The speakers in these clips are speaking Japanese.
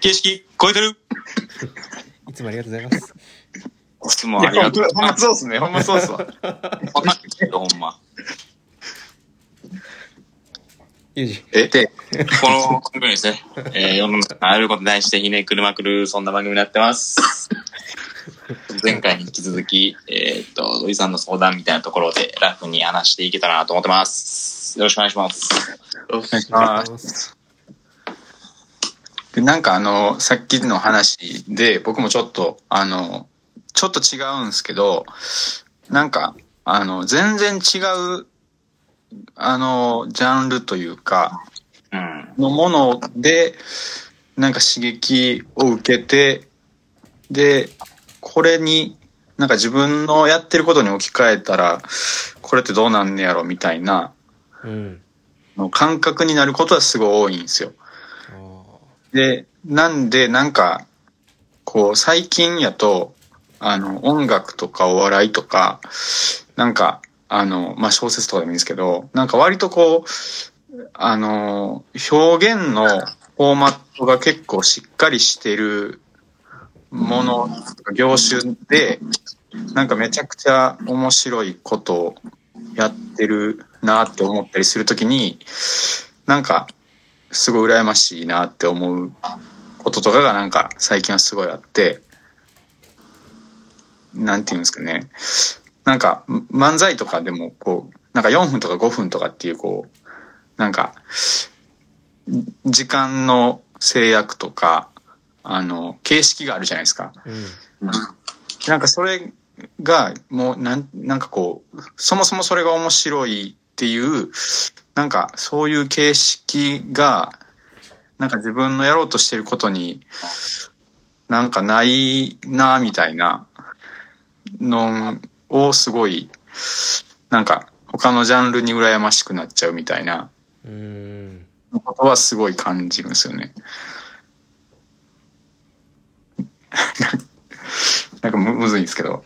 形式超えてる いつもありがとうございます。いつもありがとう。ほんまそうっすね。ほんまそうっすわ。わかんないけど、ほんま。ゆうじ。えで、この番組ですね、えー、世の中のあることに対してひねくるまくる、そんな番組になってます。前回に引き続き、えーっと、土井さんの相談みたいなところでラフに話していけたらなと思ってます。よろしくお願いします。よしお願いします。でなんかあの、さっきの話で、僕もちょっと、あの、ちょっと違うんですけど、なんか、あの、全然違う、あの、ジャンルというか、うん。のもので、なんか刺激を受けて、で、これに、なんか自分のやってることに置き換えたら、これってどうなんねやろみたいなうん。の感覚になることはすごい多いんですよ。で、なんで、なんか、こう、最近やと、あの、音楽とかお笑いとか、なんか、あの、まあ、小説とかでもいいんですけど、なんか割とこう、あの、表現のフォーマットが結構しっかりしてるもの、業種で、なんかめちゃくちゃ面白いことをやってるなって思ったりするときに、なんか、すごい羨ましいなって思うこととかがなんか最近はすごいあって、なんていうんですかね。なんか漫才とかでもこう、なんか4分とか5分とかっていうこう、なんか、時間の制約とか、あの、形式があるじゃないですか。うん。なんかそれが、もう、なん、なんかこう、そもそもそれが面白いっていう、なんかそういう形式が、なんか自分のやろうとしてることに、なんかないな、みたいなのをすごい、なんか他のジャンルに羨ましくなっちゃうみたいなうん。ことはすごい感じるんですよね。なんかむむずいんですけど。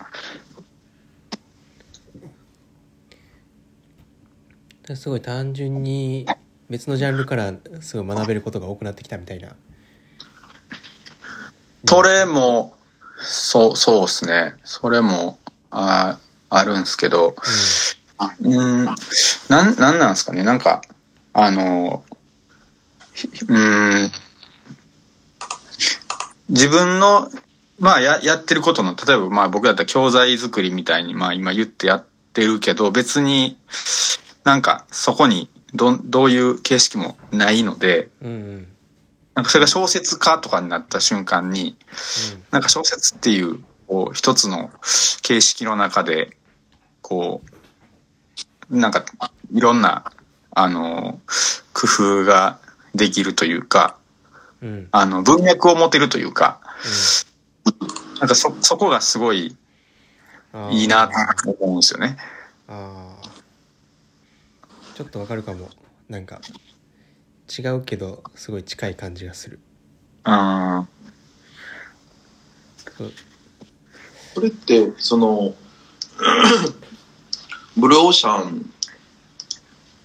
すごい単純に別のジャンルからすごい学べることが多くなってきたみたいな。それも、そう、そうですね。それも、ああるんですけど、うん、なん、なんなんですかね。なんか、あの、ひうん、自分の、まあ、や、やってることの、例えば、まあ、僕だったら教材作りみたいに、まあ、今言ってやってるけど、別になんか、そこに、ど、どういう形式もないので、うん。うん。なんかそれが小説家とかになった瞬間に、なんか小説っていう、こう、一つの形式の中で、こう、なんか、いろんな、あの、工夫ができるというか、うん。うん。あの、文脈を持てるというか、なんかそ、そこがすごいうんいいなと思うんですよね。ああちょっとわかるかもなんか違うけどすごい近い感じがするうん。そうこれって、その、ブルーオーシャンで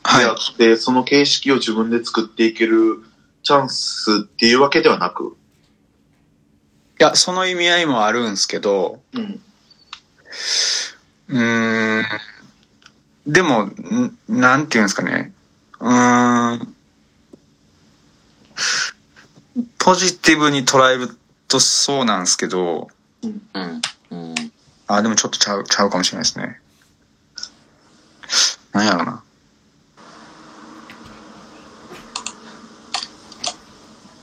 はいあ。って、その形式を自分で作っていけるチャンスっていうわけではなく、いや、その意味合いもあるんですけど、うん。うーん。でも、んなんていうんですかね。うーん。ポジティブに捉えるとそうなんですけど、うん。うん。あ、でもちょっとちゃう、ちゃうかもしれないですね。なんやろな。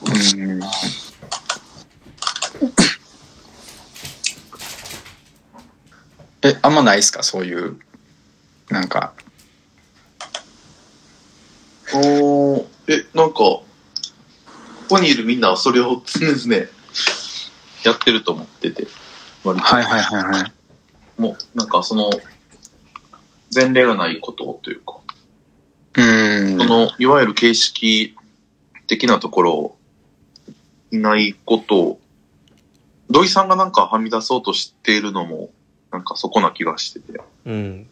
うーん。え、あんまないですか？そういう、なんか。おーえ、なんか、ここにいるみんなはそれを常々やってると思ってて、割と。はいはいはいはい。もう、なんかその、前例がないことというか、うーん。その、いわゆる形式的なところ、いないことを、土井さんがなんかはみ出そうとしているのも、なんかそこな気がしてて。うん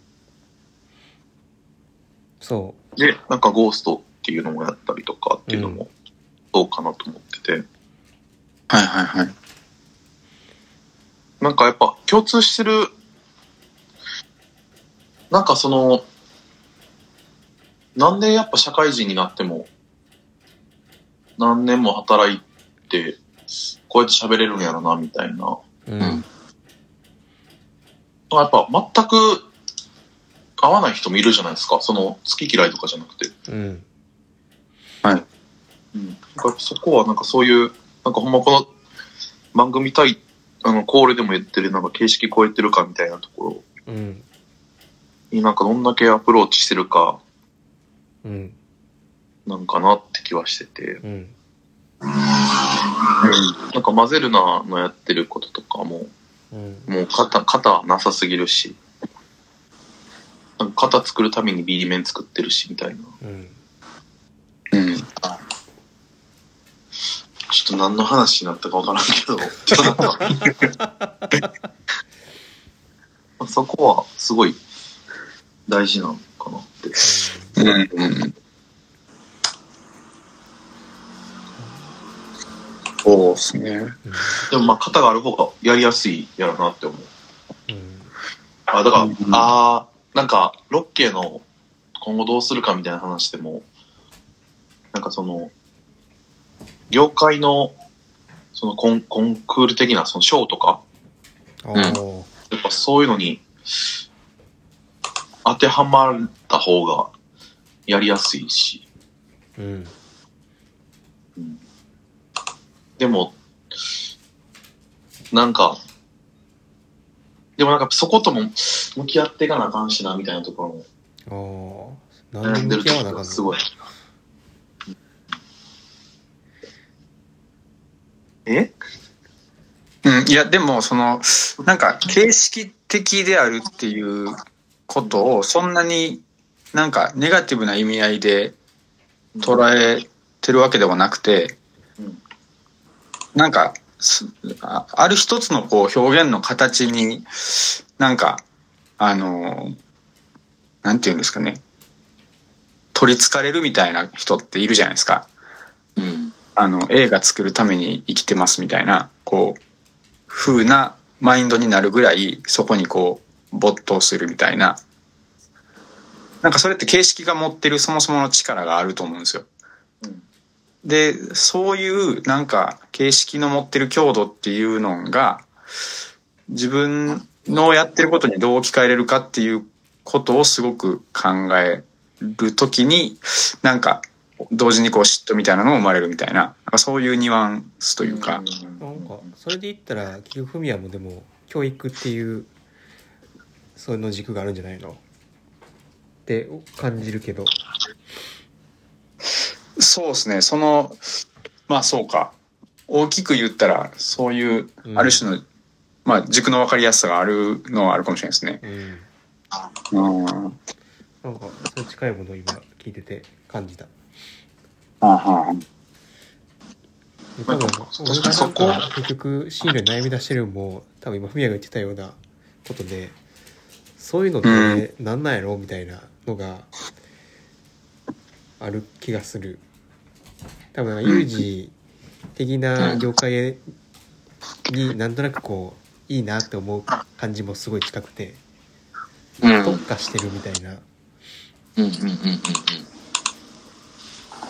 そで、なんかゴーストっていうのもやったりとかっていうのも、そうかなと思ってて。はいはいはい。なんかやっぱ共通してる、なんかその、なんでやっぱ社会人になっても、何年も働いて、こうやって喋れるんやろな、みたいな。うんうんやっぱ全く合わない人もいるじゃないですか。その好き嫌いとかじゃなくて。うん。うん。なんかそこはなんかそういう、なんかほんまこの番組対、あの、コールでも言ってるなんか形式超えてるかみたいなところ。うん。になんかどんだけアプローチしてるか。うん。なんかなって気はしてて。うん。なんか混ぜるなのやってることとかも、うん。もう型、型なさすぎるし、なんか型作るために B 面作ってるし、みたいな。うんうん。ちょっと何の話になったかわからんけど、ちょっとなんか そこはすごい大事なのかなって。うんうん。そうですね。でもまあ型がある方がやりやすいやろなって思う。うんあ、だから、うんあー、なんか、ロッケーの今後どうするかみたいな話でも、なんかその、業界の、そのコンコンクール的なその賞とか、ああやっぱそういうのに当てはまった方がやりやすいし、うん。うん。でも、なんか、でもなんかそことも向き合っていかなあかんしな、みたいなところも。ああ何で向悩んでる時き合わなあかすごい。え？うん、いや、でも、その、なんか、形式的であるっていうことを、そんなになんか、ネガティブな意味合いで捉えてるわけではなくてうん、なんか、すあある一つのこう表現の形に、なんか、あの、なんていうんですかね、取り憑かれるみたいな人っているじゃないですか。うん。あの、映画作るために生きてますみたいな、こう、風なマインドになるぐらい、そこにこう、没頭するみたいな。なんかそれって形式が持ってるそもそもの力があると思うんですよ。で、そういうなんか形式の持ってる強度っていうのが、自分のやってることにどう置き換えれるかっていうことをすごく考えるときに、なんか同時にこう嫉妬みたいなのも生まれるみたいな、なんかそういうニュアンスというか、なんかそれで言ったら結局フミヤもでも教育っていうその軸があるんじゃないの？って感じるけど。そうですね、その、まあそうか。大きく言ったら、そういう、うん。ある種の、まあ軸の分かりやすさがあるのはあるかもしれないですね。うん。うん。なんかそれ近いものを今聞いてて感じた。はあは多分俺が結局進路に悩み出してるのも多分今フミヤが言ってたようなことでそういうのってなんなんやろみたいなのがある気がする多分なんか有事的な業界になんとなくこういいなって思う感じもすごい近くて。特化してるみたいなうん。うん。うん。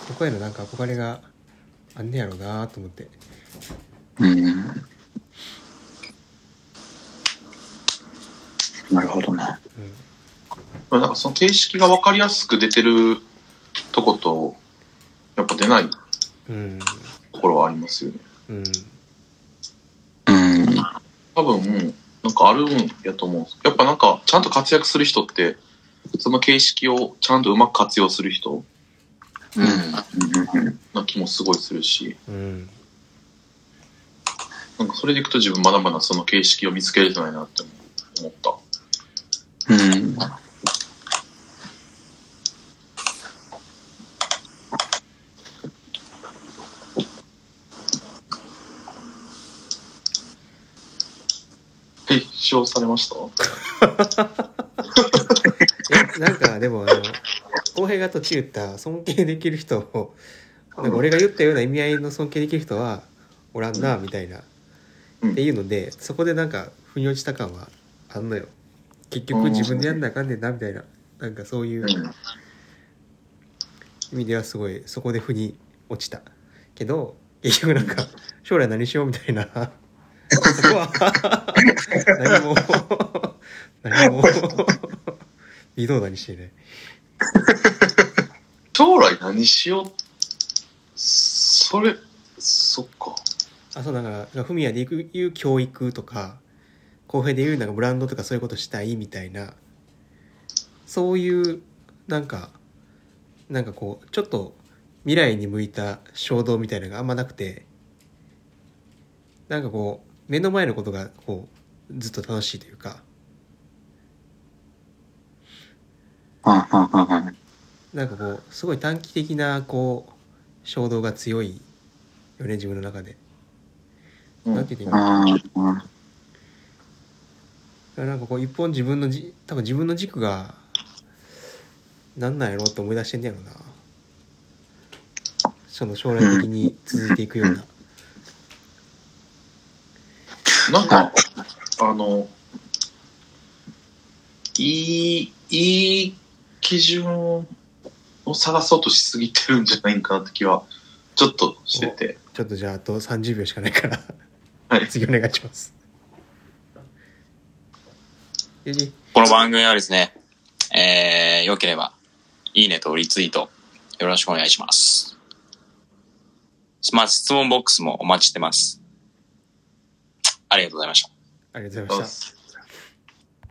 そこへのなんか憧れがあんねやろうなと思ってあ。うん。なるほどな。うんなんかその形式が分かりやすく出てるとこと、やっぱ出ないうんところはありますよね。うんうん。多分、なんかあるんやと思うんですやっぱなんか、ちゃんと活躍する人って、その形式をちゃんとうまく活用する人うん。な気もすごいするし、うんなんかそれでいくと自分まだまだその形式を見つけれてないなって思った。うん。え、使用されました？えなんかでもあの浩平が途中言った尊敬できる人をなんか俺が言ったような意味合いの尊敬できる人はおらんなみたいな、うん。っていうのでそこでなんか腑に落ちた感はあんのよ。結局自分でやんなあかんねんなみたいな。なんかそういううん。意味ではすごいそこで腑に落ちた。けど結局なんか将来何しようみたいなそこは何も。何も。微動だにしてね。将来何しようそれ、そっか。あそうだからフミヤでいう教育とか公平でいうなんかブランドとかそういうことしたいみたいな。そういうなんかなんかこうちょっと未来に向いた衝動みたいなのがあんまなくて。なんかこう目の前のことがこうずっと楽しいというか。なんかこうすごい短期的なこう衝動が強いよね自分の中で。うん。なんて言ってなんかこう一本自分のじ多分自分の軸がなんなんやろうって思い出してんねやろな。その将来的に続いていくようななんか、あの、いい、いい基準を探そうとしすぎてるんじゃないかなって気は、ちょっとしてて。ちょっとじゃああと30秒しかないからはい次お願いしますこの番組はですね、えー、良ければ、いいねとリツイート、よろしくお願いします。まあ、質問ボックスもお待ちしてます。ありがとうございました。ありがとうございましたす。